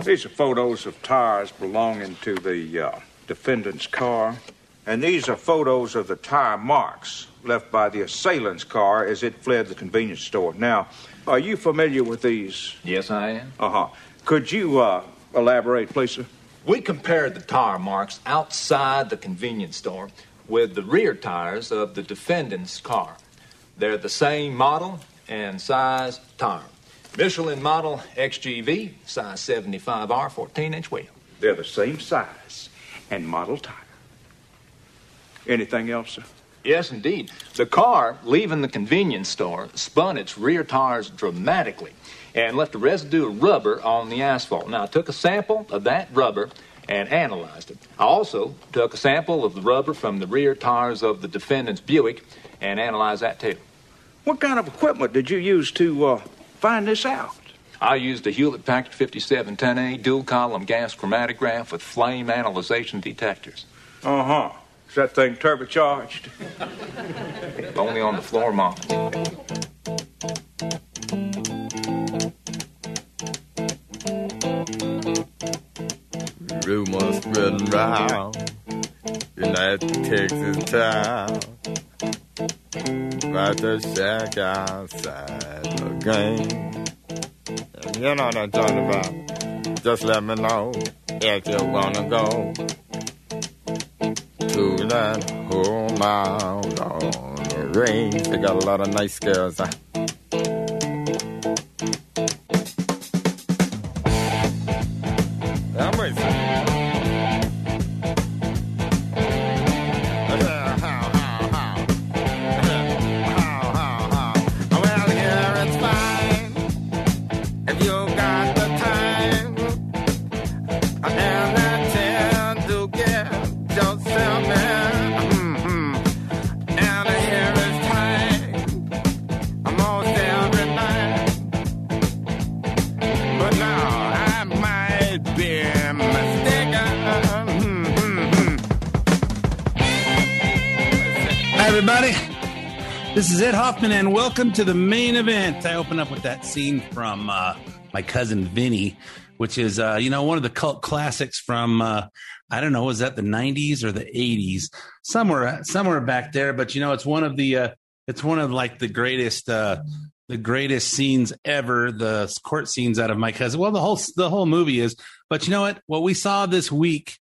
These are photos of tires belonging to the uh, defendant's car. And these are photos of the tire marks left by the assailant's car as it fled the convenience store. Now, are you familiar with these? Yes, I am. Uh huh. Could you uh, elaborate, please, sir? We compared the tire marks outside the convenience store with the rear tires of the defendant's car. They're the same model and size tire. Michelin model XGV, size 75R, 14 inch wheel. They're the same size and model tire. Anything else, sir? Yes, indeed. The car, leaving the convenience store, spun its rear tires dramatically and left a residue of rubber on the asphalt. Now, I took a sample of that rubber and analyzed it. I also took a sample of the rubber from the rear tires of the defendant's Buick and analyzed that too. What kind of equipment did you use to uh, find this out? I used a Hewlett Packard 5710A dual column gas chromatograph with flame analyzation detectors. Uh huh. Is that thing turbocharged? Only on the floor model. Rumors spreading round in that Texas town. About the shack outside game. You know what I'm talking about. Just let me know if you wanna go to that home out on the range. They got a lot of nice girls. Huh? Welcome to the main event. I open up with that scene from uh, my cousin Vinny, which is, uh, you know, one of the cult classics from, uh, I don't know, was that the '90s or the '80s? Somewhere, somewhere back there. But you know, it's one of the, uh, it's one of like the greatest, uh, the greatest scenes ever. The court scenes out of my cousin. Well, the whole, the whole movie is. But you know what? What we saw this week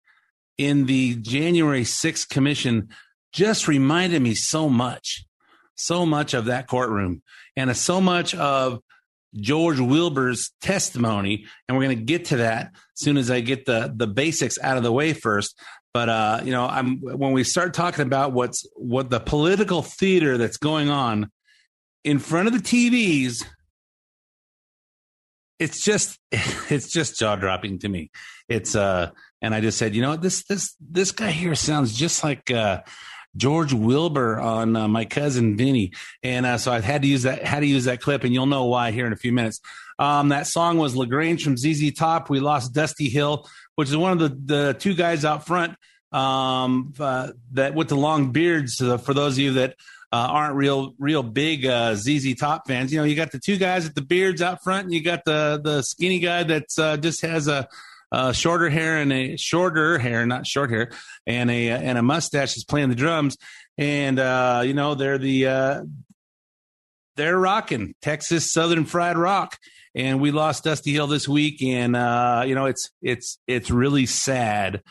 in the January 6th commission just reminded me so much so much of that courtroom and so much of George Wilbur's testimony. And we're going to get to that as soon as I get the, the basics out of the way first. But, uh, you know, I'm, when we start talking about what's, what the political theater that's going on in front of the TVs, it's just, it's just jaw dropping to me. It's, uh, and I just said, you know, this, this, this guy here sounds just like, uh, George Wilbur on uh, my cousin Vinny, and uh, so I had to use that had to use that clip, and you'll know why here in a few minutes. Um, that song was La Grange from ZZ Top. We lost Dusty Hill, which is one of the the two guys out front um, uh, that with the long beards. Uh, for those of you that uh, aren't real real big uh, ZZ Top fans, you know you got the two guys with the beards out front, and you got the the skinny guy that uh, just has a uh, shorter hair and a shorter hair, not short hair, and a and a mustache is playing the drums, and uh, you know they're the uh, they're rocking Texas Southern Fried Rock, and we lost Dusty Hill this week, and uh, you know it's it's it's really sad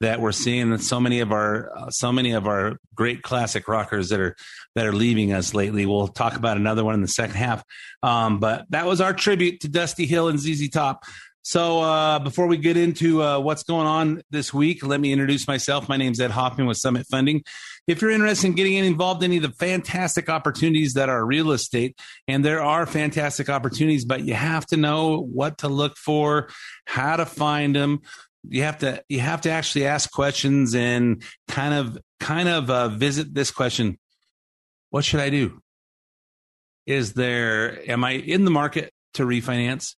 that we're seeing so many of our uh, so many of our great classic rockers that are that are leaving us lately. We'll talk about another one in the second half, um, but that was our tribute to Dusty Hill and ZZ Top. So uh, before we get into uh, what's going on this week, let me introduce myself. My name is Ed Hoffman with Summit Funding. If you're interested in getting involved in any of the fantastic opportunities that are real estate, and there are fantastic opportunities, but you have to know what to look for, how to find them. You have to you have to actually ask questions and kind of kind of uh, visit this question: What should I do? Is there am I in the market to refinance?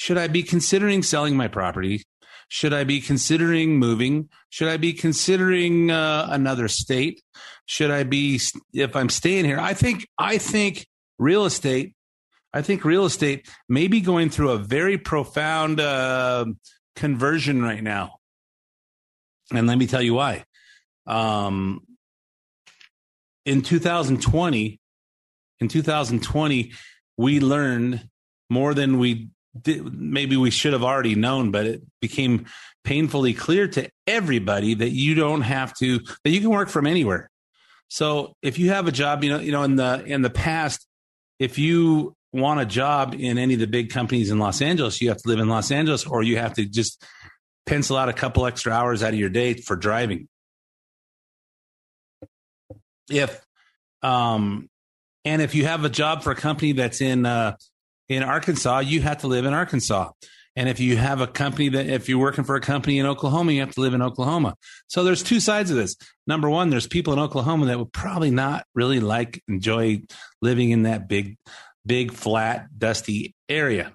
Should I be considering selling my property? Should I be considering moving? Should I be considering uh, another state? Should I be if I'm staying here? I think I think real estate I think real estate may be going through a very profound uh, conversion right now. And let me tell you why. Um, in 2020, in 2020, we learned more than we maybe we should have already known, but it became painfully clear to everybody that you don't have to that you can work from anywhere. So if you have a job, you know, you know, in the in the past, if you want a job in any of the big companies in Los Angeles, you have to live in Los Angeles, or you have to just pencil out a couple extra hours out of your day for driving. If um, and if you have a job for a company that's in uh, in Arkansas, you have to live in Arkansas. And if you have a company that, if you're working for a company in Oklahoma, you have to live in Oklahoma. So there's two sides of this. Number one, there's people in Oklahoma that would probably not really like, enjoy living in that big, big, flat, dusty area.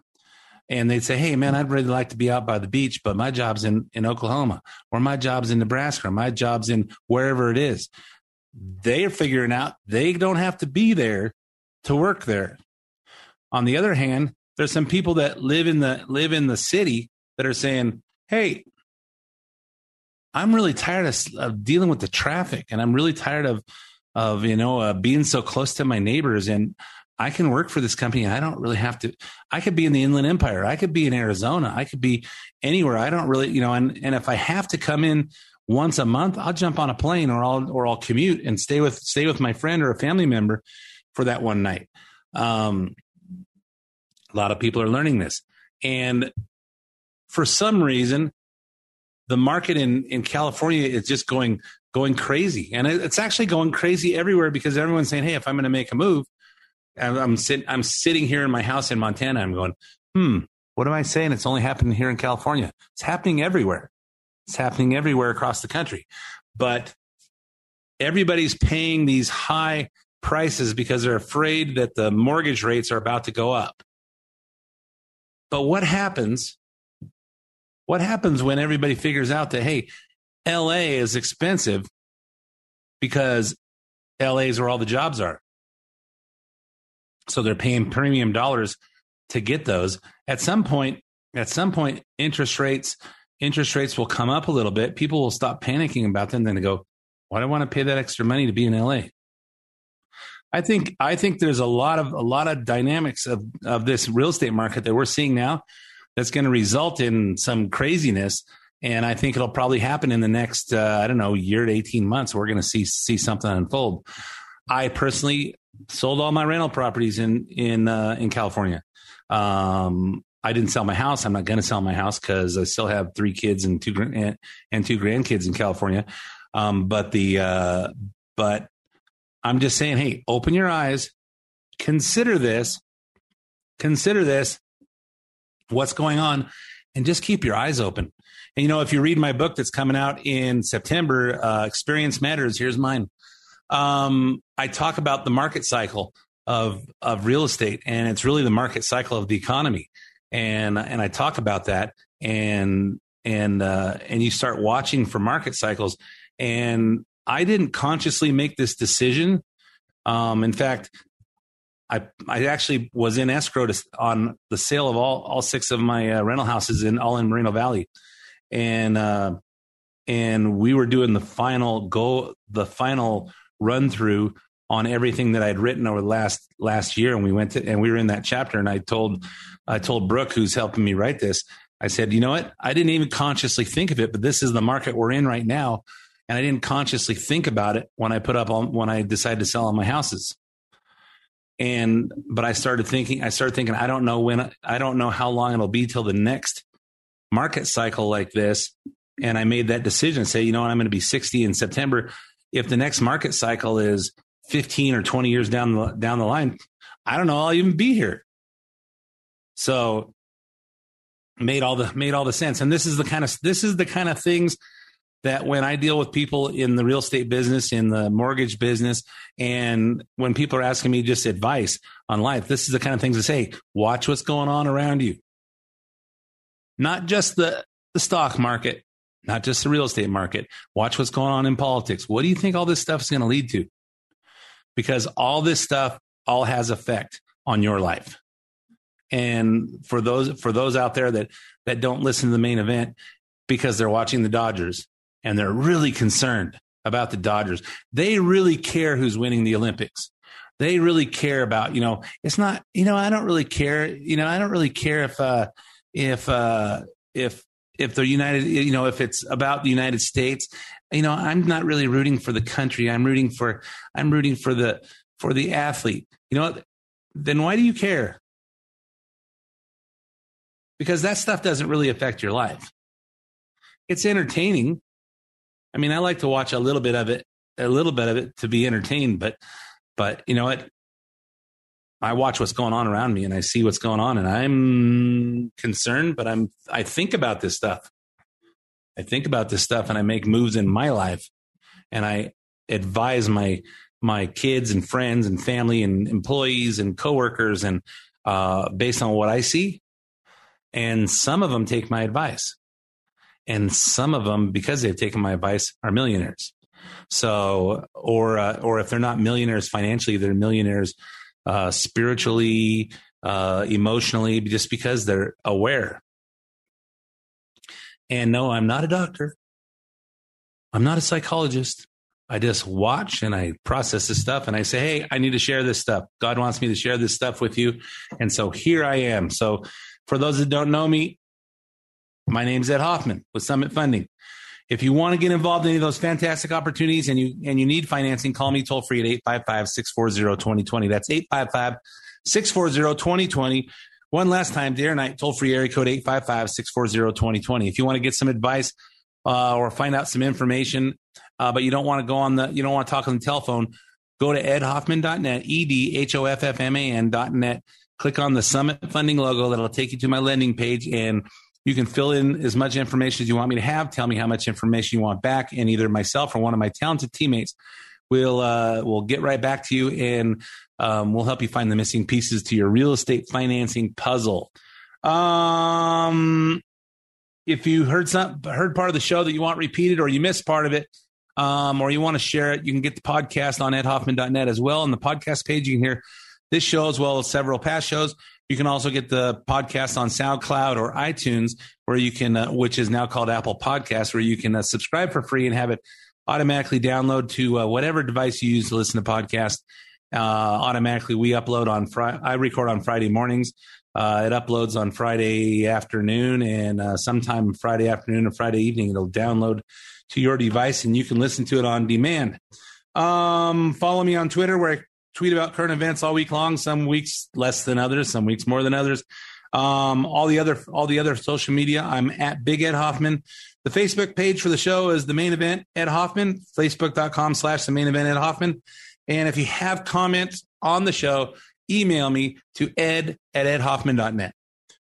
And they'd say, Hey, man, I'd really like to be out by the beach, but my job's in, in Oklahoma or my job's in Nebraska or my job's in wherever it is. They're figuring out they don't have to be there to work there. On the other hand, there's some people that live in the live in the city that are saying, "Hey, I'm really tired of, of dealing with the traffic, and I'm really tired of of you know uh, being so close to my neighbors, and I can work for this company. I don't really have to. I could be in the Inland Empire. I could be in Arizona. I could be anywhere. I don't really, you know. And and if I have to come in once a month, I'll jump on a plane or I'll or I'll commute and stay with stay with my friend or a family member for that one night. Um, a lot of people are learning this. And for some reason, the market in, in California is just going going crazy. And it's actually going crazy everywhere because everyone's saying, Hey, if I'm going to make a move, I'm, sit, I'm sitting here in my house in Montana. I'm going, hmm, what am I saying? It's only happening here in California. It's happening everywhere. It's happening everywhere across the country. But everybody's paying these high prices because they're afraid that the mortgage rates are about to go up. But what happens? What happens when everybody figures out that, hey, LA is expensive because LA is where all the jobs are? So they're paying premium dollars to get those. At some point, at some point, interest rates, interest rates will come up a little bit. People will stop panicking about them. Then they go, why do I want to pay that extra money to be in LA? I think I think there's a lot of a lot of dynamics of of this real estate market that we're seeing now that's going to result in some craziness. And I think it'll probably happen in the next uh, I don't know year to eighteen months. We're going to see see something unfold. I personally sold all my rental properties in in uh, in California. Um, I didn't sell my house. I'm not going to sell my house because I still have three kids and two and two grandkids in California. Um, but the uh, but I'm just saying, hey, open your eyes, consider this, consider this, what's going on, and just keep your eyes open. And you know, if you read my book that's coming out in September, uh, Experience Matters, here's mine. Um, I talk about the market cycle of of real estate, and it's really the market cycle of the economy. And and I talk about that, and and uh, and you start watching for market cycles, and I didn't consciously make this decision. Um, in fact, I I actually was in escrow to, on the sale of all all six of my uh, rental houses in all in Moreno Valley, and uh, and we were doing the final go the final run through on everything that I'd written over the last last year, and we went to and we were in that chapter, and I told I told Brooke, who's helping me write this, I said, you know what, I didn't even consciously think of it, but this is the market we're in right now and I didn't consciously think about it when I put up on when I decided to sell all my houses. And but I started thinking, I started thinking, I don't know when, I don't know how long it'll be till the next market cycle like this. And I made that decision. Say, you know what, I'm going to be 60 in September. If the next market cycle is 15 or 20 years down the down the line, I don't know, I'll even be here. So made all the made all the sense. And this is the kind of this is the kind of things that when I deal with people in the real estate business, in the mortgage business, and when people are asking me just advice on life, this is the kind of things to say watch what's going on around you. Not just the, the stock market, not just the real estate market. Watch what's going on in politics. What do you think all this stuff is going to lead to? Because all this stuff all has effect on your life. And for those for those out there that that don't listen to the main event because they're watching the Dodgers and they're really concerned about the Dodgers, they really care who's winning the Olympics. They really care about, you know, it's not, you know, I don't really care, you know, I don't really care if uh if uh if if the United, you know, if it's about the United States, you know, I'm not really rooting for the country. I'm rooting for, I'm rooting for the, for the athlete. You know, then why do you care? Because that stuff doesn't really affect your life. It's entertaining. I mean, I like to watch a little bit of it, a little bit of it to be entertained, but, but you know what? I watch what's going on around me and I see what's going on and I'm concerned, but I'm, I think about this stuff. I think about this stuff and I make moves in my life and I advise my, my kids and friends and family and employees and coworkers and, uh, based on what I see. And some of them take my advice and some of them, because they've taken my advice are millionaires. So, or, uh, or if they're not millionaires financially, they're millionaires uh, spiritually, uh, emotionally, just because they're aware. And no, I'm not a doctor. I'm not a psychologist. I just watch and I process this stuff and I say, Hey, I need to share this stuff. God wants me to share this stuff with you. And so here I am. So for those that don't know me, my name's Ed Hoffman with Summit Funding. If you want to get involved in any of those fantastic opportunities and you and you need financing, call me toll free at 855-640-2020. That's 855-640-2020. One last time, or night, toll free area code 855-640-2020. If you want to get some advice uh, or find out some information, uh, but you don't want to go on the you don't want to talk on the telephone, go to edhoffman.net, E D H O F F M A N.net. Click on the Summit Funding logo. That'll take you to my lending page and you can fill in as much information as you want me to have. Tell me how much information you want back, and either myself or one of my talented teammates will uh, will get right back to you, and um, we'll help you find the missing pieces to your real estate financing puzzle. Um, if you heard some heard part of the show that you want repeated, or you missed part of it, um, or you want to share it, you can get the podcast on edhoffman.net as well. On the podcast page, you can hear this show as well as several past shows. You can also get the podcast on SoundCloud or iTunes, where you can, uh, which is now called Apple Podcasts, where you can uh, subscribe for free and have it automatically download to uh, whatever device you use to listen to podcasts. Uh, automatically, we upload on Friday. I record on Friday mornings. Uh, it uploads on Friday afternoon, and uh, sometime Friday afternoon or Friday evening, it'll download to your device, and you can listen to it on demand. Um, follow me on Twitter, where tweet about current events all week long. Some weeks less than others, some weeks more than others. Um, all the other all the other social media, I'm at Big Ed Hoffman. The Facebook page for the show is the main event Ed Hoffman. Facebook.com slash the main event Ed Hoffman. And if you have comments on the show, email me to ed at edhoffman.net.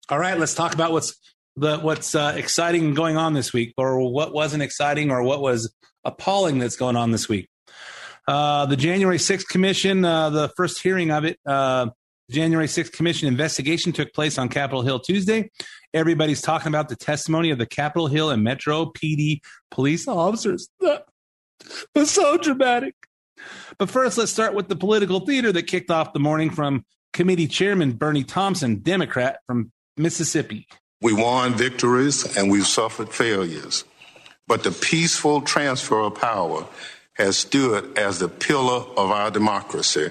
All right, let's talk about what's the what's uh, exciting going on this week, or what wasn't exciting, or what was appalling that's going on this week. Uh, the January 6th Commission, uh, the first hearing of it, uh, January 6th Commission investigation took place on Capitol Hill Tuesday. Everybody's talking about the testimony of the Capitol Hill and Metro PD police officers. That was so dramatic. But first, let's start with the political theater that kicked off the morning from committee chairman Bennie Thompson, Democrat from Mississippi. We won victories and we've suffered failures, but the peaceful transfer of power has stood as the pillar of our democracy.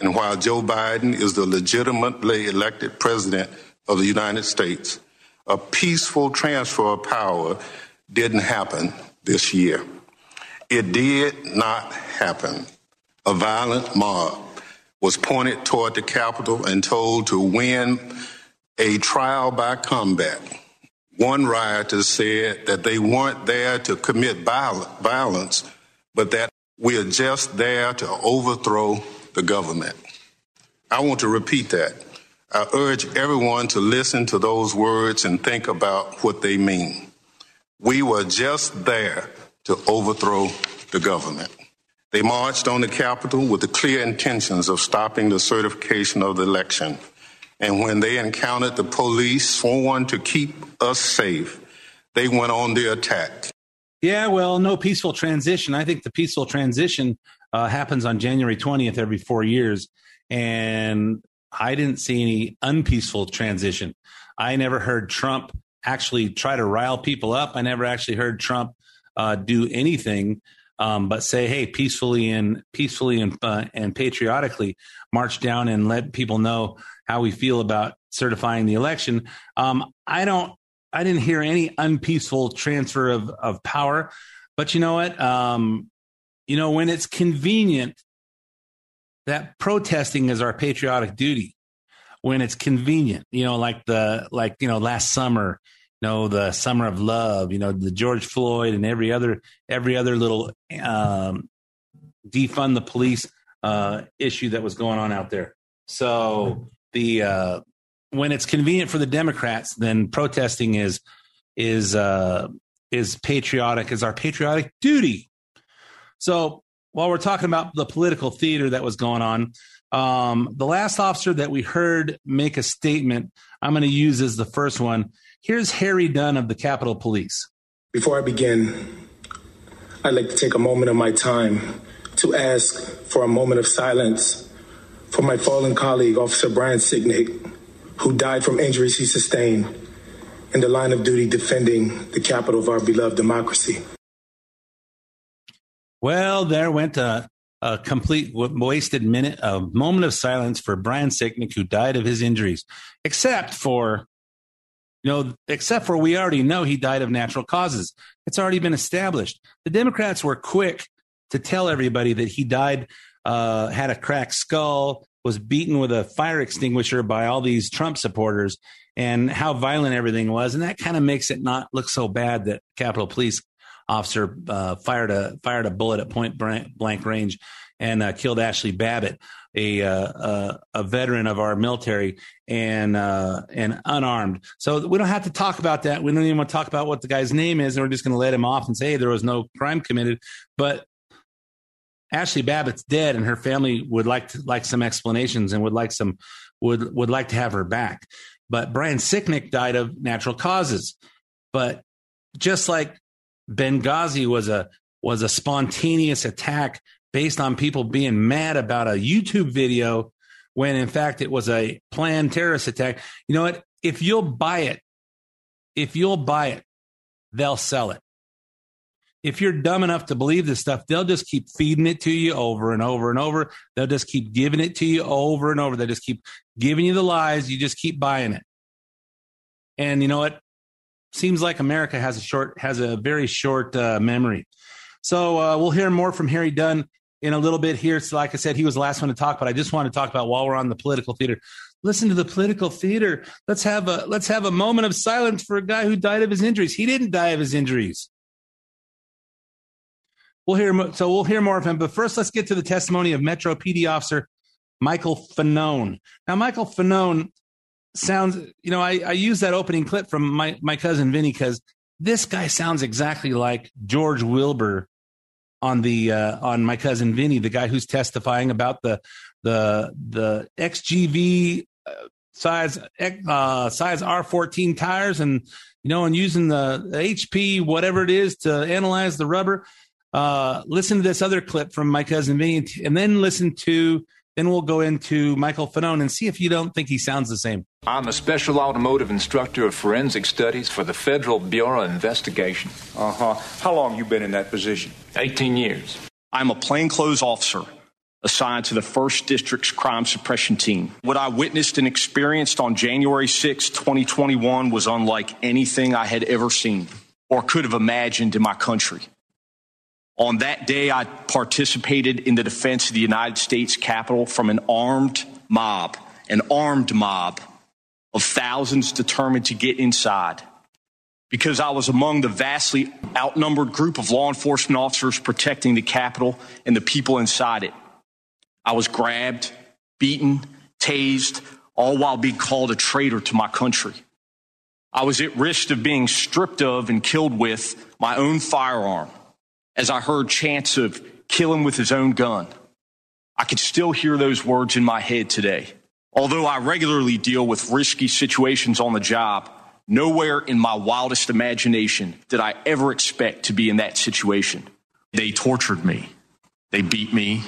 And while Joe Biden is the legitimately elected president of the United States, a peaceful transfer of power didn't happen this year. It did not happen. A violent mob was pointed toward the Capitol and told to win a trial by combat. One rioter said that they weren't there to commit violence, but that we are just there to overthrow the government. I want to repeat that. I urge everyone to listen to those words and think about what they mean. We were just there to overthrow the government. They marched on the Capitol with the clear intentions of stopping the certification of the election. And when they encountered the police sworn to keep us safe, they went on the attack. Yeah, well, no peaceful transition. I think the peaceful transition uh, happens on January 20th every four years. And I didn't see any unpeaceful transition. I never heard Trump actually try to rile people up. I never actually heard Trump uh, do anything um, but say, hey, peacefully and peacefully and uh, and patriotically march down and let people know how we feel about certifying the election. Um, I don't. I didn't hear any unpeaceful transfer of of power. But you know what? Um, you know when it's convenient, that protesting is our patriotic duty. When it's convenient, you know, like the like you know last summer you know the summer of love you know the george floyd and every other every other little um, defund the police uh, issue that was going on out there so the uh, when it's convenient for the democrats then protesting is is uh, is patriotic is our patriotic duty. So while we're talking about the political theater that was going on um, the last officer that we heard make a statement i'm going to use as the first one. Here's Harry Dunn of the Capitol Police. Before I begin, I'd like to take a moment of my time to ask for a moment of silence for my fallen colleague, Officer Brian Sicknick, who died from injuries he sustained in the line of duty defending the capital of our beloved democracy. Well, there went a, a complete wasted minute, a moment of silence for Brian Sicknick, who died of his injuries, except for you know, except for we already know he died of natural causes. It's already been established. The Democrats were quick to tell everybody that he died, uh, had a cracked skull, was beaten with a fire extinguisher by all these Trump supporters, and how violent everything was. And that kind of makes it not look so bad that Capitol Police officer uh, fired a fired a bullet at point blank range and uh, killed Ashli Babbitt a uh, a veteran of our military and uh, and unarmed. So we don't have to talk about that. We don't even want to talk about what the guy's name is, and we're just going to let him off and say hey, there was no crime committed. But Ashli Babbitt's dead, and her family would like to, like some explanations and would like some would would like to have her back. But Brian Sicknick died of natural causes. But just like Benghazi was a was a spontaneous attack based on people being mad about a YouTube video when in fact it was a planned terrorist attack. You know what? If you'll buy it, if you'll buy it, they'll sell it. If you're dumb enough to believe this stuff, they'll just keep feeding it to you over and over and over. They'll just keep giving it to you over and over. They just keep giving you the lies. You just keep buying it. And you know what? Seems like America has a short, has a very short uh, memory. So uh, we'll hear more from Harry Dunn in a little bit here. So, like I said, he was the last one to talk, but I just want to talk about while we're on the political theater. Listen to the political theater. Let's have a let's have a moment of silence for a guy who died of his injuries. He didn't die of his injuries. We'll hear so we'll hear more of him. But first, let's get to the testimony of Metro PD officer Michael Fanone. Now, Michael Fanone sounds, you know, I, I use that opening clip from my, my cousin Vinny because this guy sounds exactly like George Wilbur on the uh, on my cousin Vinny, the guy who's testifying about the the the XGV uh, size uh, size R14 tires and you know and using the HP whatever it is to analyze the rubber. Uh, listen to this other clip from my cousin Vinny, and then listen to then we'll go into Michael Fanone and see if you don't think he sounds the same. I'm a special automotive instructor of forensic studies for the Federal Bureau of Investigation. Uh huh. How long you been in that position? 18 years. I'm a plainclothes officer assigned to the 1st District's crime suppression team. What I witnessed and experienced on January 6, 2021 was unlike anything I had ever seen or could have imagined in my country. On that day, I participated in the defense of the United States Capitol from an armed mob, an armed mob of thousands determined to get inside. Because I was among the vastly outnumbered group of law enforcement officers protecting the Capitol and the people inside it. I was grabbed, beaten, tased, all while being called a traitor to my country. I was at risk of being stripped of and killed with my own firearm as I heard chants of kill him with his own gun. I could still hear those words in my head today. Although I regularly deal with risky situations on the job, nowhere in my wildest imagination did I ever expect to be in that situation. They tortured me. They beat me.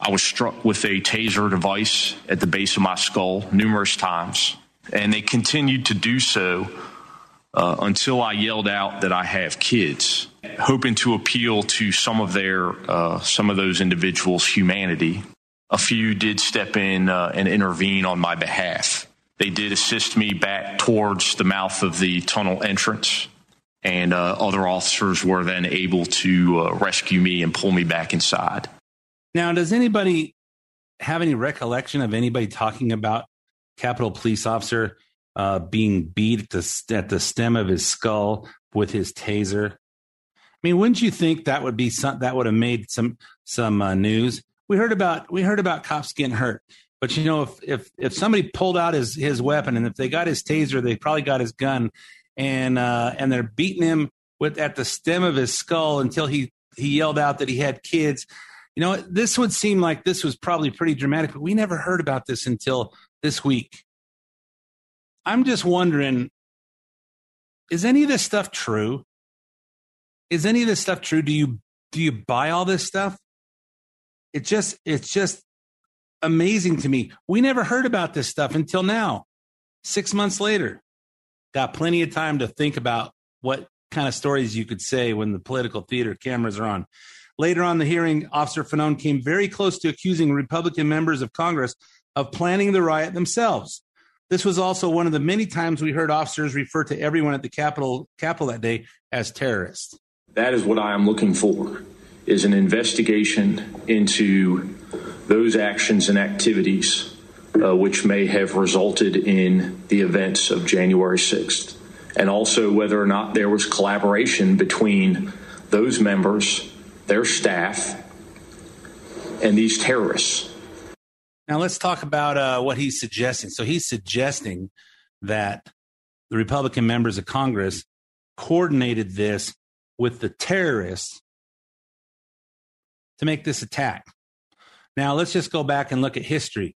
I was struck with a taser device at the base of my skull numerous times, and they continued to do so uh, until I yelled out that I have kids, hoping to appeal to some of their uh, some of those individuals' humanity. A few did step in uh, and intervene on my behalf. They did assist me back towards the mouth of the tunnel entrance, and uh, other officers were then able to uh, rescue me and pull me back inside. Now, does anybody have any recollection of anybody talking about Capitol Police Officer uh, being beat at the, at the stem of his skull with his taser? I mean, wouldn't you think that would be some that would have made some some uh, news? We heard about we heard about cops getting hurt, but you know, if if if somebody pulled out his his weapon and if they got his taser, they probably got his gun, and uh, and they're beating him with at the stem of his skull until he he yelled out that he had kids. You know, this would seem like this was probably pretty dramatic, but we never heard about this until this week. I'm just wondering is any of this stuff true? Is any of this stuff true? Do you do you buy all this stuff? It just it's just amazing to me. We never heard about this stuff until now. 6 months later. Got plenty of time to think about what kind of stories you could say when the political theater cameras are on. Later on the hearing, Officer Fanone came very close to accusing Republican members of Congress of planning the riot themselves. This was also one of the many times we heard officers refer to everyone at the Capitol, Capitol that day as terrorists. That is what I am looking for is an investigation into those actions and activities uh, which may have resulted in the events of January 6th, and also whether or not there was collaboration between those members, their staff, and these terrorists. Now let's talk about uh, what he's suggesting. So he's suggesting that the Republican members of Congress coordinated this with the terrorists to make this attack. Now let's just go back and look at history.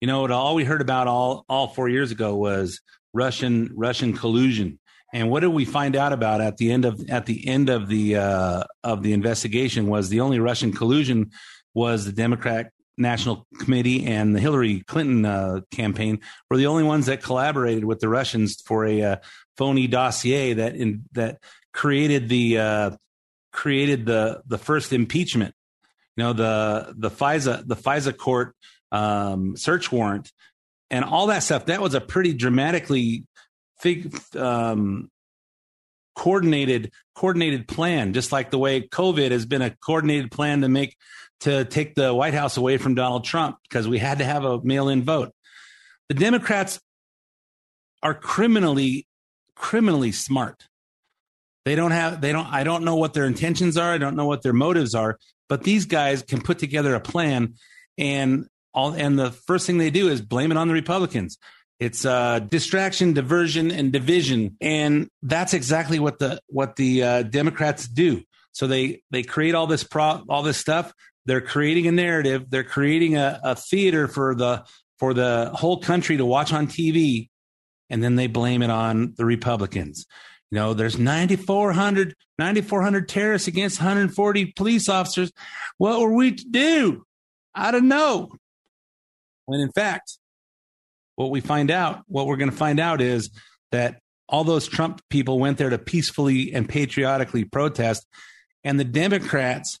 You know, all we heard about all all four years ago was Russian Russian collusion. And what did we find out about at the end of at the end of the uh, of the investigation was the only Russian collusion was the Democrat National Committee and the Hillary Clinton uh, campaign were the only ones that collaborated with the Russians for a uh, phony dossier that in, that created the uh, created the the first impeachment. You know the the FISA the FISA court um, search warrant and all that stuff. That was a pretty dramatically fig, um, coordinated coordinated plan, just like the way COVID has been a coordinated plan to make to take the White House away from Donald Trump because we had to have a mail in vote. The Democrats are criminally, criminally smart. They don't have, they don't, I don't know what their intentions are. I don't know what their motives are, but these guys can put together a plan and all, and the first thing they do is blame it on the Republicans. It's uh, distraction, diversion, and division, and that's exactly what the what the uh, Democrats do. So they they create all this pro all this stuff. They're creating a narrative. They're creating a, a theater for the for the whole country to watch on TV, and then they blame it on the Republicans. You know, there's 9,400 9,400 terrorists against 140 police officers. What were we to do? I don't know. When in fact, what we find out, what we're going to find out is that all those Trump people went there to peacefully and patriotically protest, and the Democrats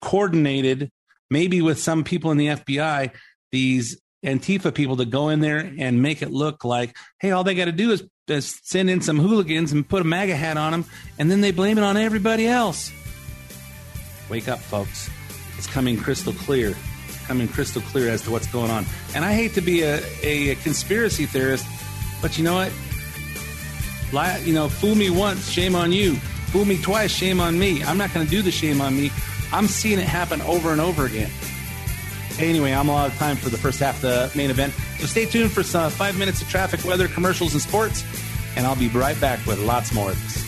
coordinated, maybe with some people in the FBI, these Antifa people to go in there and make it look like, hey, all they got to do is, is send in some hooligans and put a MAGA hat on them, and then they blame it on everybody else. Wake up, folks. It's coming crystal clear. Coming crystal clear as to what's going on. And I hate to be a, a, a conspiracy theorist, but you know what? Lie, you know, fool me once, shame on you. Fool me twice, shame on me. I'm not going to do the shame on me. I'm seeing it happen over and over again. Anyway, I'm out of time for the first half of the main event. So stay tuned for some five minutes of traffic, weather, commercials, and sports. And I'll be right back with lots more of this.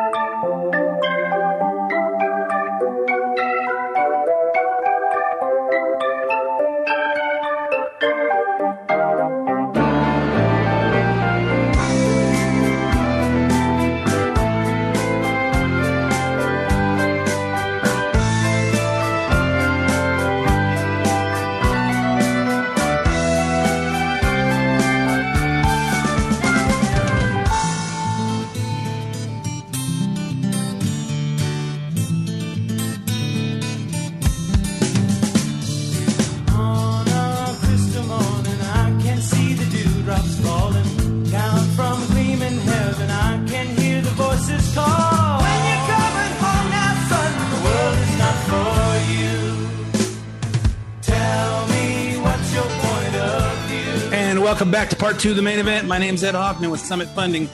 Welcome back to part two of the main event. My name's Ed Hoffman with Summit Funding.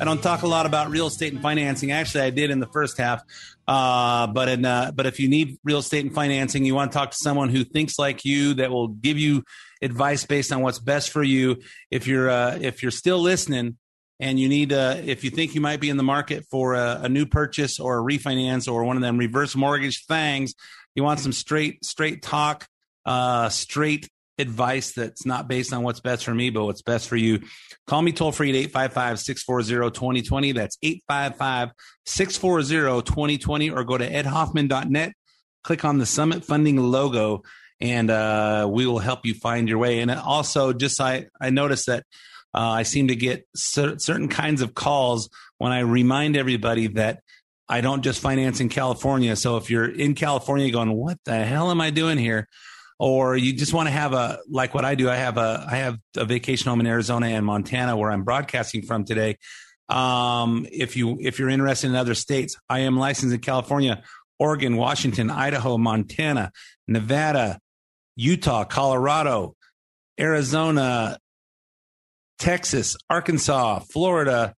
I don't talk a lot about real estate and financing. Actually, I did in the first half. Uh, but in, uh, but if you need real estate and financing, you want to talk to someone who thinks like you that will give you advice based on what's best for you. If you're uh, if you're still listening and you need uh, if you think you might be in the market for a, a new purchase or a refinance or one of them reverse mortgage things, you want some straight straight talk, uh, straight advice that's not based on what's best for me, but what's best for you. Call me toll free at 855 640 2020. That's 855 640 2020, or go to edhoffman.net, click on the Summit Funding logo, and uh, we will help you find your way. And also, just I, I noticed that uh, I seem to get cer- certain kinds of calls when I remind everybody that I don't just finance in California. So if you're in California going, what the hell am I doing here? Or you just want to have a like what I do. I have a I have a vacation home in Arizona and Montana where I'm broadcasting from today. Um, if you if you're interested in other states, I am licensed in California, Oregon, Washington, Idaho, Montana, Nevada, Utah, Colorado, Arizona, Texas, Arkansas, Florida,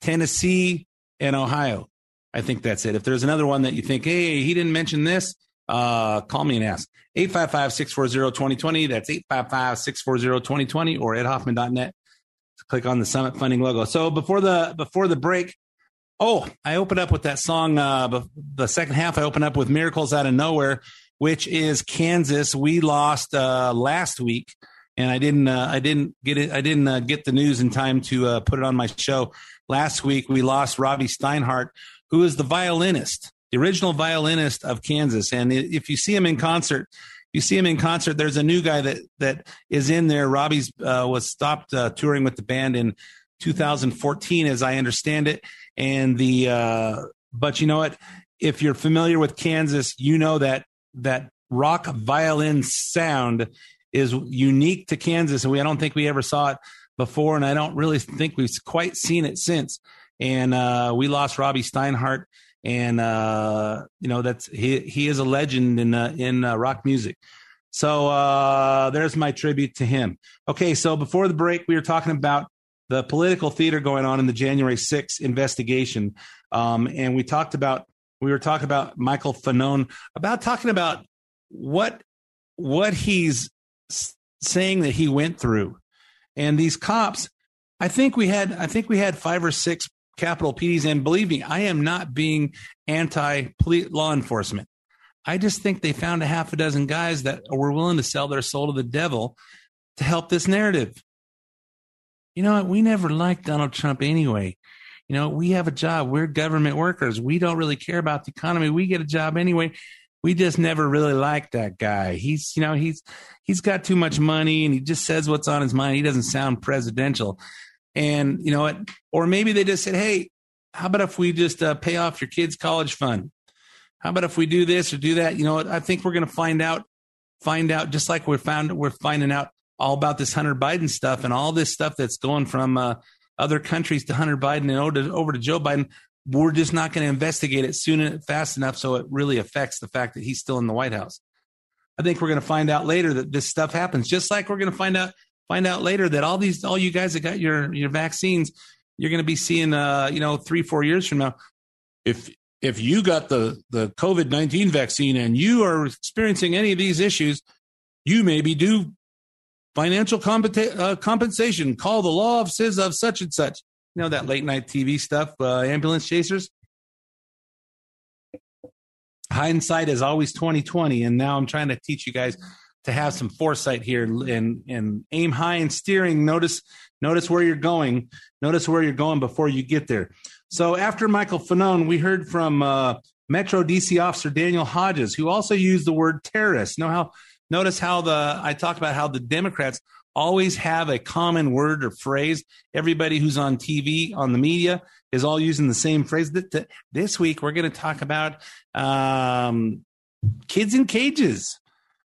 Tennessee, and Ohio. I think that's it. If there's another one that you think, hey, he didn't mention this, uh, call me and ask. 855-640-2020. That's 855-640-2020 or edhoffman.net. Click on the Summit Funding logo. So before the before the break, oh, I opened up with that song. Uh, the second half, I opened up with "Miracles Out of Nowhere," which is Kansas. We lost uh, last week, and I didn't uh, I didn't get it. I didn't uh, get the news in time to uh, put it on my show. Last week, we lost Robby Steinhardt, who is the violinist the original violinist of Kansas. And if you see him in concert, you see him in concert. There's a new guy that that is in there. Robby's uh, was stopped uh, touring with the band in 2014, as I understand it. And the uh, but you know what? If you're familiar with Kansas, you know that that rock violin sound is unique to Kansas, and we I don't think we ever saw it before, and I don't really think we've quite seen it since. And uh, we lost Robby Steinhardt and uh, you know that's he he is a legend in uh, in uh, rock music. So uh, there's my tribute to him. Okay, so before the break, we were talking about the political theater going on in the January 6th investigation, um, and we talked about we were talking about Michael Fanone about talking about what what he's saying that he went through, and these cops. I think we had I think we had five or six Capitol PDs. And believe me, I am not being anti law enforcement. I just think they found a half a dozen guys that were willing to sell their soul to the devil to help this narrative. You know what? We never liked Donald Trump anyway. You know, we have a job. We're government workers. We don't really care about the economy. We get a job anyway. We just never really liked that guy. He's, you know, he's he's got too much money and he just says what's on his mind. He doesn't sound presidential. And you know what? Or maybe they just said, "Hey, how about if we just uh, pay off your kids' college fund? How about if we do this or do that? You know what? I think we're going to find out, find out just like we're found we're finding out all about this Hunter Biden stuff and all this stuff that's going from uh, other countries to Hunter Biden and over to, over to Joe Biden. We're just not going to investigate it soon fast enough so it really affects the fact that he's still in the White House. I think we're going to find out later that this stuff happens, just like we're going to find out find out later that all these all you guys that got your your vaccines, you're going to be seeing uh you know three four years from now. If if you got the the COVID nineteen vaccine and you are experiencing any of these issues, you may be due financial competa- uh, compensation. Call the law of says of such and such. You know that late night TV stuff, uh, ambulance chasers. Hindsight is always twenty twenty, and now I'm trying to teach you guys to have some foresight here and and aim high and steering. Notice notice where you're going. Notice where you're going before you get there. So after Michael Fanone, we heard from uh, Metro DC officer Daniel Hodges, who also used the word terrorist. Know how Notice how the I talked about how the Democrats always have a common word or phrase. Everybody who's on TV, on the media, is all using the same phrase. This week, we're going to talk about um, kids in cages.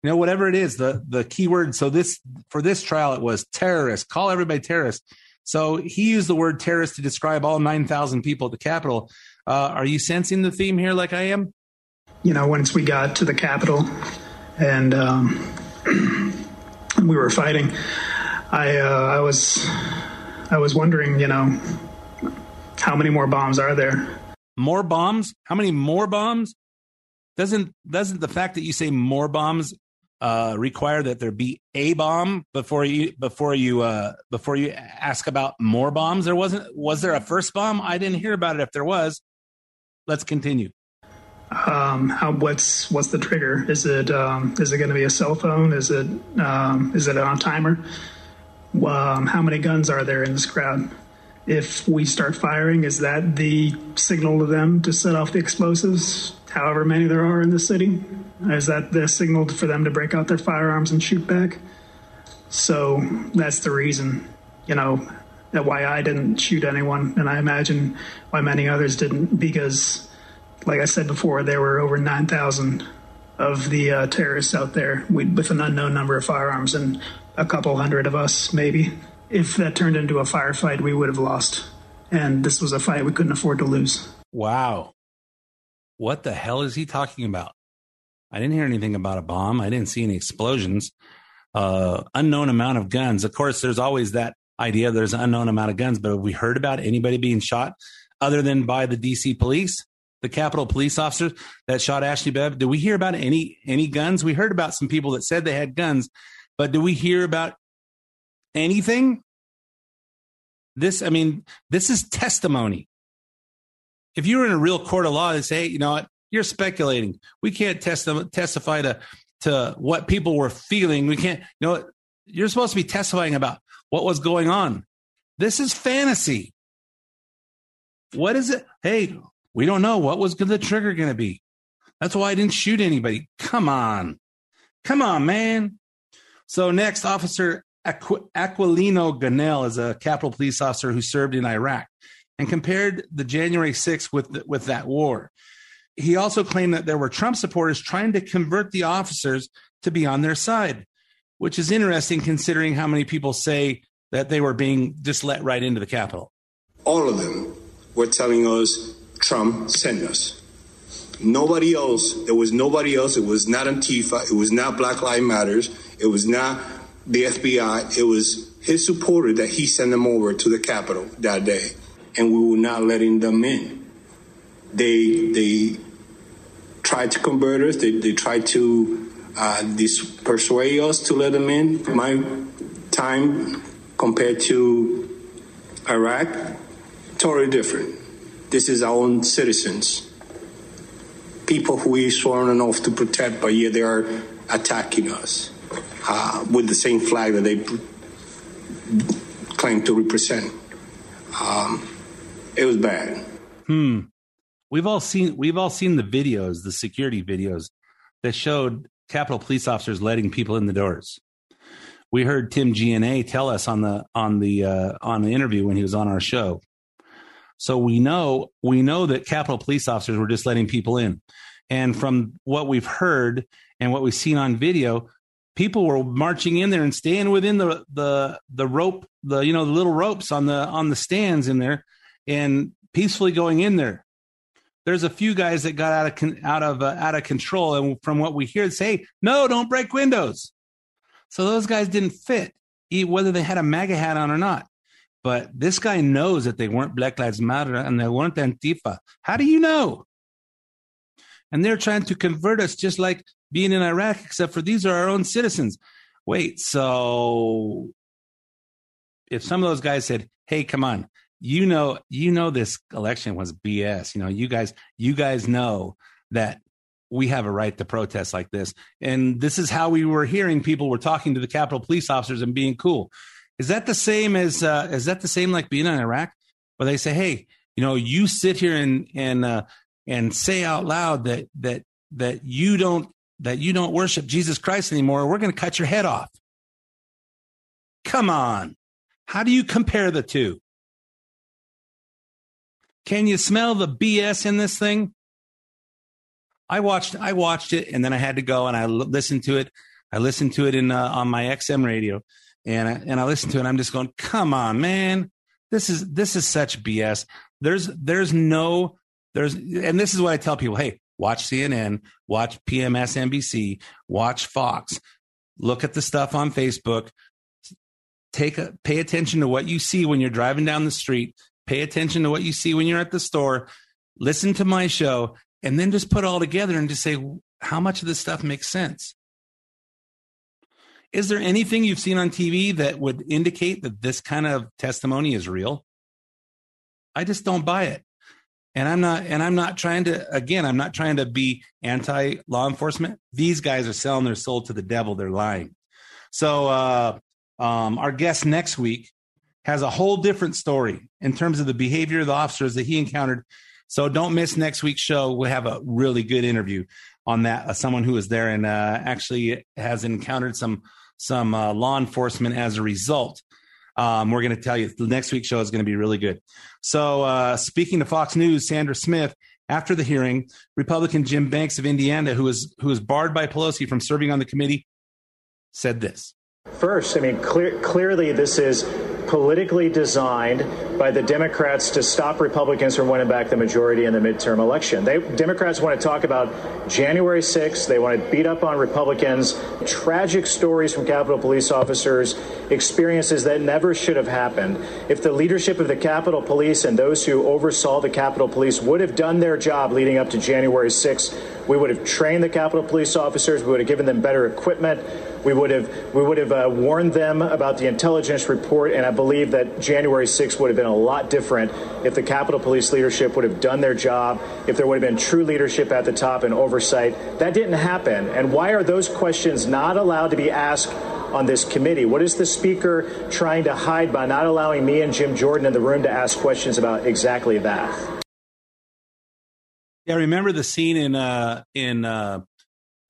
You know, whatever it is, the the key word. So this for this trial, it was terrorist. Call everybody terrorist. So he used the word terrorist to describe all nine thousand people at the Capitol. Uh, are you sensing the theme here, like I am? You know, once we got to the Capitol, and um, we were fighting. I uh, I was I was wondering, you know, how many more bombs are there? More bombs? How many more bombs? Doesn't doesn't the fact that you say more bombs uh, require that there be a bomb before you before you uh, before you ask about more bombs? There wasn't. Was there a first bomb? I didn't hear about it. If there was, let's continue um, how what's what's the trigger? Is it um, is it going to be a cell phone? Is it um, is it on timer? Um, how many guns are there in this crowd? If we start firing, is that the signal to them to set off the explosives? However many there are in the city, is that the signal for them to break out their firearms and shoot back? So that's the reason, you know, that why I didn't shoot anyone, and I imagine why many others didn't, because like I said before, there were over 9,000 of the uh, terrorists out there with an unknown number of firearms and a couple hundred of us, maybe. If that turned into a firefight, we would have lost. And this was a fight we couldn't afford to lose. Wow. What the hell is he talking about? I didn't hear anything about a bomb. I didn't see any explosions. Uh, unknown amount of guns. Of course, there's always that idea there's an unknown amount of guns, but have we heard about anybody being shot other than by the DC police? the Capitol police officers that shot Ashli Babbitt? Did we hear about any any guns? We heard about some people that said they had guns, but do we hear about anything? This, I mean, this is testimony. If you were in a real court of law, they say, hey, you know what, you're speculating. We can't test- testify to to what people were feeling. We can't, you know, you're supposed to be testifying about what was going on. This is fantasy. What is it? Hey, we don't know what was the trigger going to be. That's why I didn't shoot anybody. Come on. Come on, man. So, next, Officer Aqu- Aquilino Gonell is a Capitol Police officer who served in Iraq and compared the January 6th with, the, with that war. He also claimed that there were Trump supporters trying to convert the officers to be on their side, which is interesting considering how many people say that they were being just let right into the Capitol. All of them were telling us Trump sent us. Nobody else, there was nobody else. It was not Antifa. It was not Black Lives Matters. It was not the FBI. It was his supporter that he sent them over to the Capitol that day. And we were not letting them in. They, they tried to convert us. They, they tried to uh, dis- persuade us to let them in. My time compared to Iraq, totally different. This is our own citizens, people who we sworn an oath to protect, but yet they are attacking us uh, with the same flag that they claim to represent. Um, It was bad. Hmm. We've all seen we've all seen the videos, the security videos that showed Capitol police officers letting people in the doors. We heard Tim Gionet tell us on the on the uh, on the interview when he was on our show. So we know we know that Capitol police officers were just letting people in. And from what we've heard and what we've seen on video, people were marching in there and staying within the the the rope, the you know the little ropes on the on the stands in there, and peacefully going in there. There's a few guys that got out of out of uh, out of control, and from what we hear, say no, don't break windows. So those guys didn't fit, whether they had a MAGA hat on or not. But this guy knows that they weren't Black Lives Matter and they weren't Antifa. How do you know? And they're trying to convert us just like being in Iraq, except for these are our own citizens. Wait, so if some of those guys said, "Hey, come on, you know, you know, this election was BS. You know, you guys, you guys know that we have a right to protest like this, and this is how we were hearing people were talking to the Capitol police officers and being cool." Is that the same as? Uh, is that the same like being in Iraq, where they say, "Hey, you know, you sit here and and uh, and say out loud that that that you don't that you don't worship Jesus Christ anymore, we're going to cut your head off. Come on. How do you compare the two? Can you smell the BS in this thing? I watched I watched it and then I had to go and I listened to it. I listened to it in uh, on my XM radio and I, and I listened to it. And I'm just going, "Come on, man. This is this is such BS. There's there's no there's and this is what I tell people, "Hey, watch CNN, watch PMSNBC, watch Fox. Look at the stuff on Facebook. Take a, pay attention to what you see when you're driving down the street. Pay attention to what you see when you're at the store. Listen to my show and then just put all together and just say how much of this stuff makes sense. Is there anything you've seen on TV that would indicate that this kind of testimony is real? I just don't buy it and i'm not and i'm not trying to again i'm not trying to be anti law enforcement these guys are selling their soul to the devil they're lying so uh um our guest next week has a whole different story in terms of the behavior of the officers that he encountered so don't miss next week's show we'll have a really good interview on that uh, someone who was there and uh actually has encountered some some uh, law enforcement as a result um, we're going to tell you the next week's show is going to be really good. So, uh, speaking to Fox News, Sandra Smith, after the hearing, Republican Jim Banks of Indiana, who was who was barred by Pelosi from serving on the committee, said this. First, I mean, clear, clearly this is politically designed by the Democrats to stop Republicans from winning back the majority in the midterm election. They Democrats want to talk about January 6th. They want to beat up on Republicans. Tragic stories from Capitol police officers, experiences that never should have happened. If the leadership of the Capitol Police and those who oversaw the Capitol Police would have done their job leading up to January 6th, we would have trained the Capitol Police officers. We would have given them better equipment. We would have we would have uh, warned them about the intelligence report, and I believe that January 6th would have been a lot different if the Capitol Police leadership would have done their job, if there would have been true leadership at the top and oversight. That didn't happen. And why are those questions not allowed to be asked on this committee? What is the Speaker trying to hide by not allowing me and Jim Jordan in the room to ask questions about exactly that? Yeah, remember the scene in uh in uh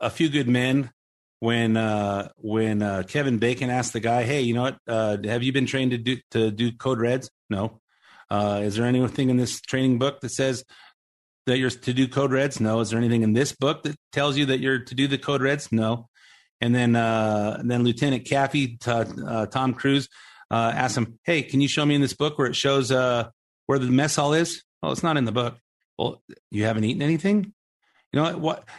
A Few Good Men when uh when uh Kevin Bacon asked the guy, "Hey, you know what? Uh have you been trained to do to do code reds?" No. Uh is there anything in this training book that says that you're to do code reds? No. Is there anything in this book that tells you that you're to do the code reds? No. And then uh then Lieutenant Kaffee, t- uh, Tom Cruise, uh asked him, "Hey, can you show me in this book where it shows uh where the mess hall is?" Well, it's not in the book. Well, you haven't eaten anything? You know what? what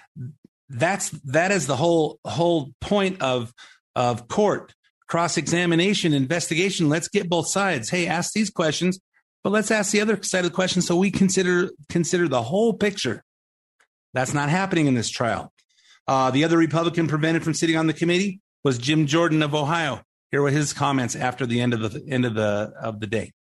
that's that is the whole whole point of of court cross examination investigation. Let's get both sides. Hey ask these questions but let's ask the other side of the question so we consider consider the whole picture. That's not happening in this trial. Uh, the other republican prevented from sitting on the committee was jim jordan of ohio. Here were his comments after the end of the end of the of the day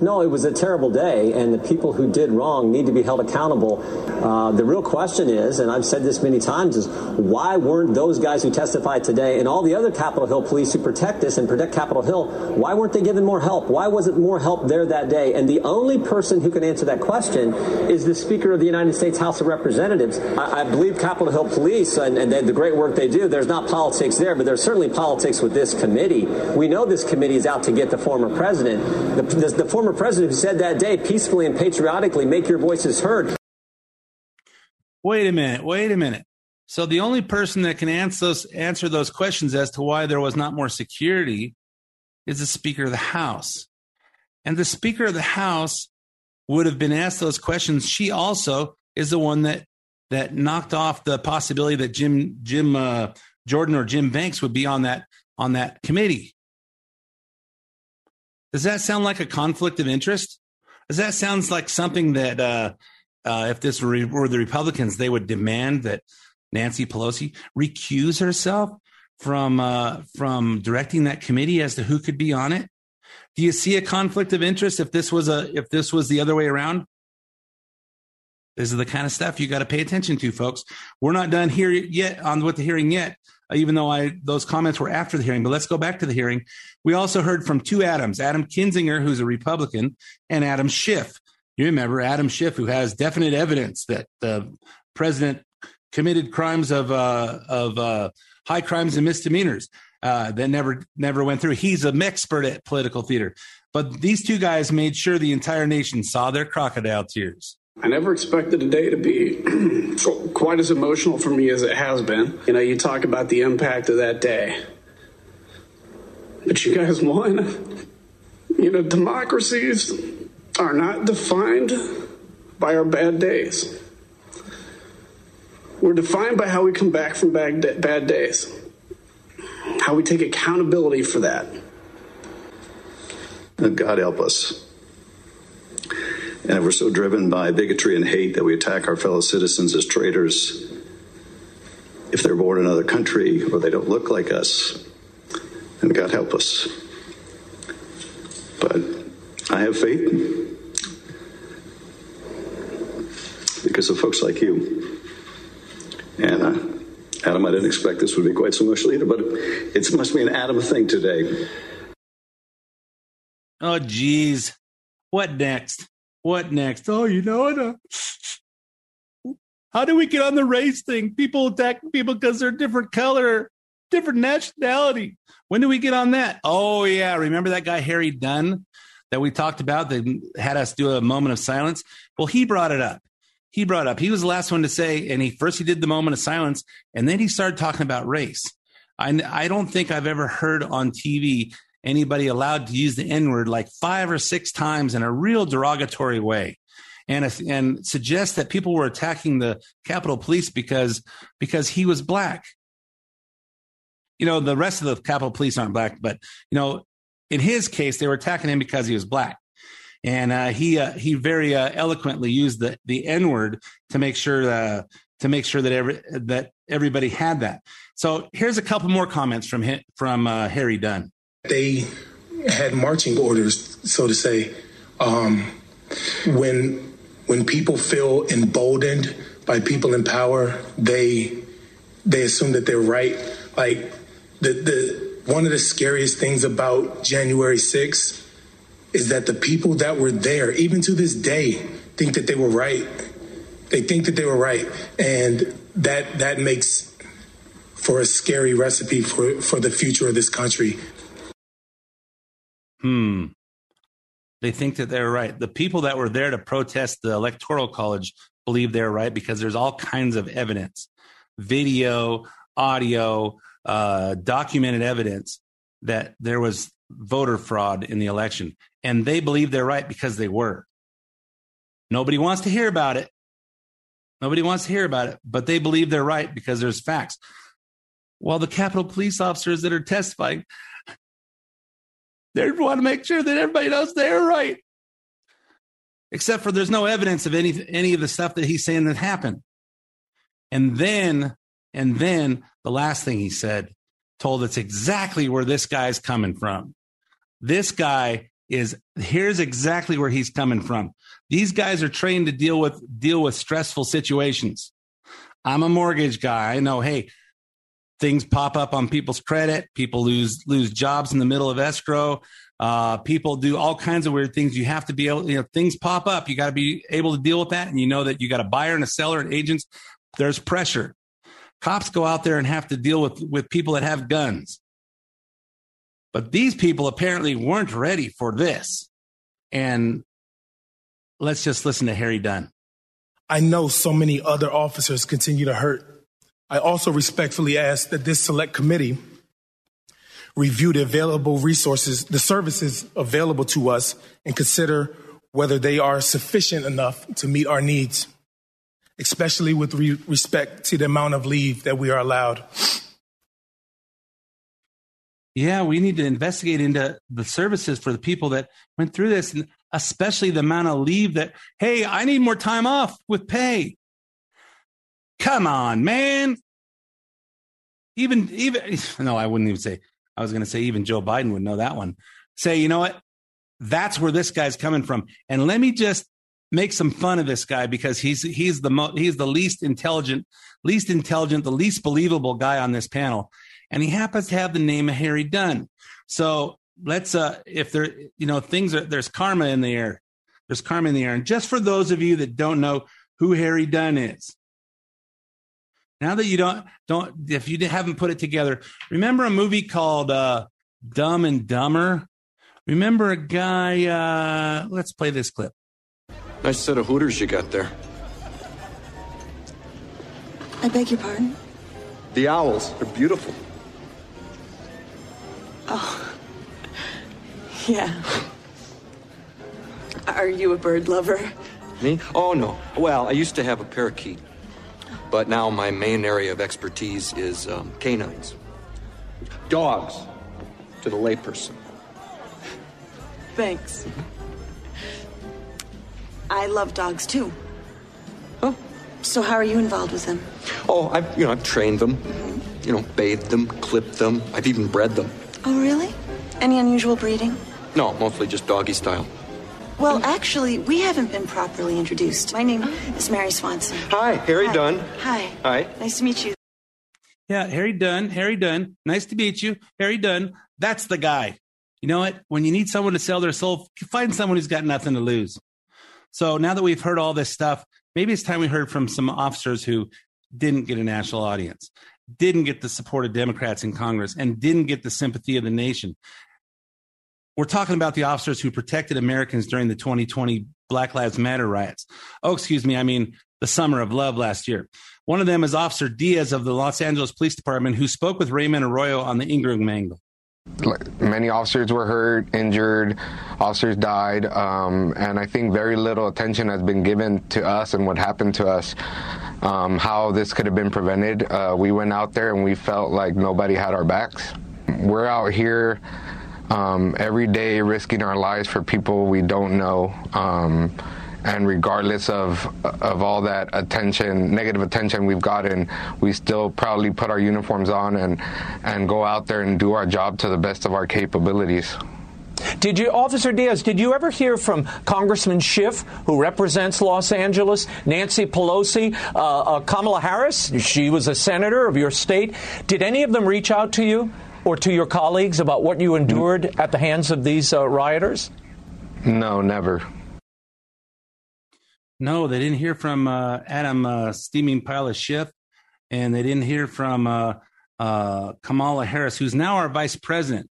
No, it was a terrible day, and the people who did wrong need to be held accountable. Uh, the real question is, and I've said this many times, is why weren't those guys who testified today and all the other Capitol Hill police who protect this and protect Capitol Hill, why weren't they given more help? Why wasn't more help there that day? And the only person who can answer that question is the Speaker of the United States House of Representatives. I, I believe Capitol Hill Police and, and the great work they do, there's not politics there, but there's certainly politics with this committee. We know this committee is out to get the former president. The, the, the former president who said that day, peacefully and patriotically, make your voices heard. Wait a minute. Wait a minute. So the only person that can answer those, answer those questions as to why there was not more security is the Speaker of the House. And the Speaker of the House would have been asked those questions. She also is the one that that knocked off the possibility that Jim Jim uh, Jordan or Jim Banks would be on that on that committee. Does that sound like a conflict of interest? Does that sounds like something that uh, uh, if this were, were the Republicans, they would demand that Nancy Pelosi recuse herself from uh, from directing that committee as to who could be on it? Do you see a conflict of interest if this was a if this was the other way around? This is the kind of stuff you got to pay attention to, folks. We're not done here yet on with the hearing yet, even though I those comments were after the hearing. But let's go back to the hearing. We also heard from two Adams: Adam Kinzinger, who's a Republican, and Adam Schiff. You remember Adam Schiff, who has definite evidence that the president committed crimes of uh, of uh, high crimes and misdemeanors uh, that never never went through. He's an expert at political theater. But these two guys made sure the entire nation saw their crocodile tears. I never expected a day to be quite as emotional for me as it has been. You know, you talk about the impact of that day. But you guys won. You know, democracies are not defined by our bad days. We're defined by how we come back from bad, bad days, how we take accountability for that. God help us. And if we're so driven by bigotry and hate that we attack our fellow citizens as traitors if they're born in another country or they don't look like us. And God help us. But I have faith because of folks like you. And uh, Adam, I didn't expect this would be quite so emotional either, but it must be an Adam thing today. Oh, geez. What next? What next? Oh, you know what? Uh, how do we get on the race thing? People attacking people because they're different color, different nationality. When do we get on that? Oh, yeah. Remember that guy, Harry Dunn, that we talked about that had us do a moment of silence? Well, he brought it up. He brought up, he was the last one to say, and he first he did the moment of silence, and then he started talking about race. I, I don't think I've ever heard on TV anybody allowed to use the N word like five or six times in a real derogatory way. And, and suggest that people were attacking the Capitol Police because because he was black. You know, the rest of the Capitol Police aren't black, but you know, in his case, they were attacking him because he was black and uh, he uh, he very uh, eloquently used the the N word to make sure uh, to make sure that every that everybody had that. So here's a couple more comments from from uh, Harry Dunn. They had marching orders, so to say, um, when when people feel emboldened by people in power, they they assume that they're right. Like the the one of the scariest things about January 6th is that the people that were there, even to this day, think that they were right. They think that they were right, and that that makes for a scary recipe for for the future of this country. Hmm. They think that they're right. The people that were there to protest the electoral college believe they're right because there's all kinds of evidence, video, audio, uh, documented evidence that there was voter fraud in the election. And they believe they're right because they were. Nobody wants to hear about it. Nobody wants to hear about it, but they believe they're right because there's facts. While the Capitol police officers that are testifying, they want to make sure that everybody knows they're right. Except for there's no evidence of any any of the stuff that he's saying that happened. And then, and then the last thing he said told us exactly where this guy's coming from. This guy is here's exactly where he's coming from. These guys are trained to deal with deal with stressful situations. I'm a mortgage guy. I know, hey, things pop up on people's credit. People lose lose jobs in the middle of escrow. Uh, people do all kinds of weird things. You have to be able, you know, things pop up. You got to be able to deal with that. And you know that you got a buyer and a seller and agents. There's pressure. Cops go out there and have to deal with with people that have guns. But these people apparently weren't ready for this. And let's just listen to Harry Dunn. I know so many other officers continue to hurt. I also respectfully ask that this select committee review the available resources, the services available to us, and consider whether they are sufficient enough to meet our needs, especially with re- respect to the amount of leave that we are allowed. Yeah, we need to investigate into the services for the people that went through this, and especially the amount of leave that, hey, I need more time off with pay. Come on, man. Even, even, no, I wouldn't even say, I was going to say even Joe Biden would know that one. Say, you know what? That's where this guy's coming from. And let me just make some fun of this guy because he's he's the mo- he's the least intelligent, least intelligent, the least believable guy on this panel, and he happens to have the name of Harry Dunn. So let's uh if there you know things are there's karma in the air, there's karma in the air, and just for those of you that don't know who Harry Dunn is, now that you don't don't if you haven't put it together, remember a movie called uh, Dumb and Dumber? Remember a guy? Uh, let's play this clip. Nice set of hooters you got there. I beg your pardon? The owls, they're beautiful. Oh. Yeah. Are you a bird lover? Me? Oh, no. Well, I used to have a parakeet. But now my main area of expertise is um, canines. Dogs, to the layperson. Thanks. I love dogs too. Oh. So how are you involved with them? Oh, I've you know I've trained them, mm-hmm. you know, bathed them, clipped them. I've even bred them. Oh, really? Any unusual breeding? No, mostly just doggy style. Well, actually, we haven't been properly introduced. My name is Mary Swanson. Hi, Harry Hi. Dunn. Hi. Hi. Nice to meet you. Yeah, Harry Dunn. Harry Dunn. Nice to meet you, Harry Dunn. That's the guy. You know what? When you need someone to sell their soul, find someone who's got nothing to lose. So now that we've heard all this stuff, maybe it's time we heard from some officers who didn't get a national audience, didn't get the support of Democrats in Congress, and didn't get the sympathy of the nation. We're talking about the officers who protected Americans during the 2020 Black Lives Matter riots. Oh, excuse me. I mean, the summer of love last year. One of them is Officer Diaz of the Los Angeles Police Department, who spoke with Raymond Arroyo on the Ingraham Angle. Many officers were hurt, injured, officers died, um, and I think very little attention has been given to us and what happened to us, um, how this could have been prevented. Uh, we went out there and we felt like nobody had our backs. We're out here um, every day risking our lives for people we don't know. Um, and regardless of of all that attention, negative attention we've gotten, we still proudly put our uniforms on and and go out there and do our job to the best of our capabilities. Did you, Officer Diaz, did you ever hear from Congressman Schiff, who represents Los Angeles, Nancy Pelosi, uh, uh, Kamala Harris? She was a senator of your state. Did any of them reach out to you or to your colleagues about what you endured at the hands of these uh, rioters? No, never. No, they didn't hear from uh, Adam uh, Steaming Pile of Schiff, and they didn't hear from uh, uh, Kamala Harris, who's now our vice president.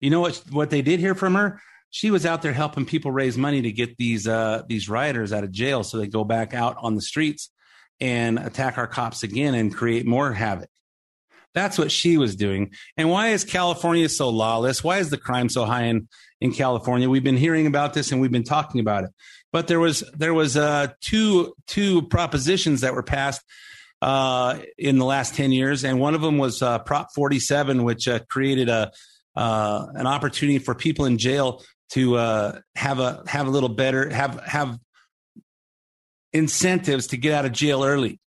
You know what? What they did hear from her? She was out there helping people raise money to get these uh, these rioters out of jail, so they go back out on the streets and attack our cops again and create more havoc. That's what she was doing. And why is California so lawless? Why is the crime so high in, in California? We've been hearing about this and we've been talking about it. But there was there was uh, two two propositions that were passed uh, in the last ten years, and one of them was uh, Prop 47, which uh, created a uh, an opportunity for people in jail to uh, have a have a little better have have incentives to get out of jail early.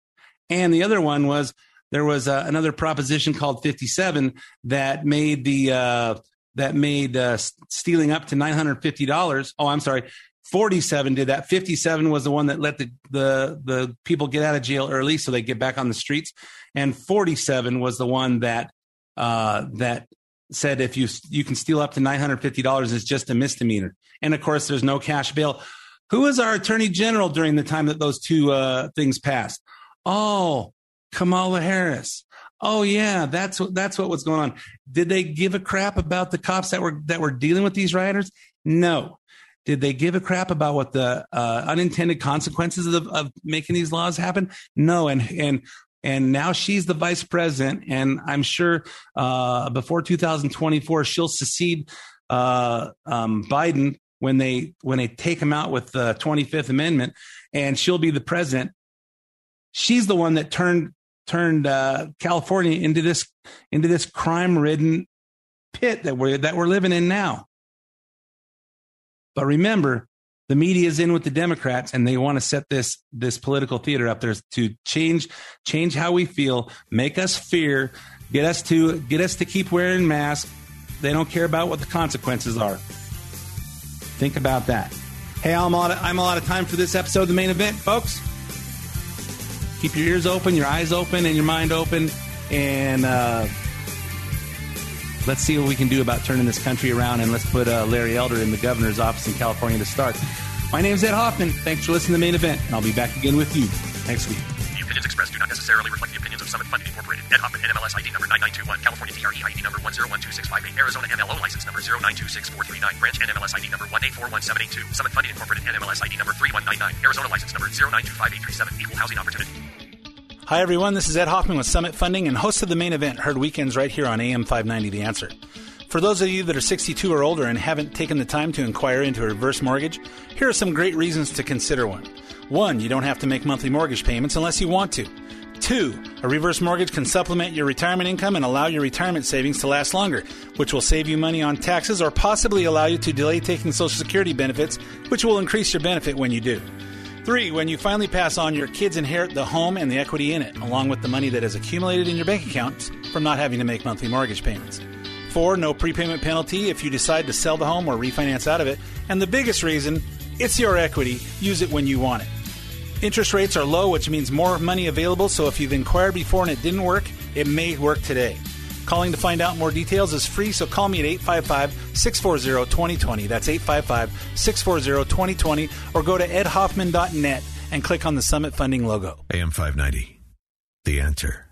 And the other one was there was uh, another proposition called 57 that made the uh, that made uh, stealing up to $950. Oh, I'm sorry. 47 did that. 57 was the one that let the, the, the people get out of jail early so they get back on the streets. And 47 was the one that, uh, that said if you, you can steal up to $950 it's just a misdemeanor. And of course, there's no cash bail. Who was our attorney general during the time that those two, uh, things passed? Oh, Kamala Harris. Oh yeah, that's what that's what was going on. Did they give a crap about the cops that were that were dealing with these rioters? No. Did they give a crap about what the uh, unintended consequences of, of making these laws happen? No. And and and now she's the vice president, and I'm sure uh, before 2024 she'll secede uh, um, Biden when they when they take him out with the 25th Amendment, and she'll be the president. She's the one that turned turned uh, California into this into this crime ridden pit that we're that we're living in now. But remember, the media is in with the Democrats, and they want to set this this political theater up there to change change how we feel, make us fear, get us to get us to keep wearing masks. They don't care about what the consequences are. Think about that. Hey, I'm all, of, I'm out of time for this episode of the main event, folks keep your ears open, your eyes open, and your mind open, and uh, let's see what we can do about turning this country around. And let's put uh, Larry Elder in the governor's office in California to start. My name is Ed Hoffman. Thanks for listening to the main event, and I'll be back again with you next week. The opinions expressed do not necessarily reflect the opinions of Summit Funding Incorporated. Ed Hoffman, NMLS ID number 9921, California DRE ID number 1012658, Arizona MLO license number 0926439, branch NMLS ID number 1841782, Summit Funding Incorporated NMLS ID number 3199, Arizona license number 0925837, equal housing opportunity. Hi, everyone. This is Ed Hoffman with Summit Funding and host of the main event, heard weekends right here on AM 590 The Answer. For those of you that are 62 or older and haven't taken the time to inquire into a reverse mortgage, here are some great reasons to consider one. One, you don't have to make monthly mortgage payments unless you want to. Two, a reverse mortgage can supplement your retirement income and allow your retirement savings to last longer, which will save you money on taxes or possibly allow you to delay taking Social Security benefits, which will increase your benefit when you do. Three, when you finally pass on, your kids inherit the home and the equity in it, along with the money that has accumulated in your bank accounts from not having to make monthly mortgage payments. Four, no prepayment penalty if you decide to sell the home or refinance out of it. And the biggest reason, it's your equity. Use it when you want it. Interest rates are low, which means more money available, so if you've inquired before and it didn't work, it may work today. Calling to find out more details is free, so call me at 855 640 2020. That's 855 640 2020, or go to edhoffman.net and click on the Summit Funding logo. AM 590. The answer.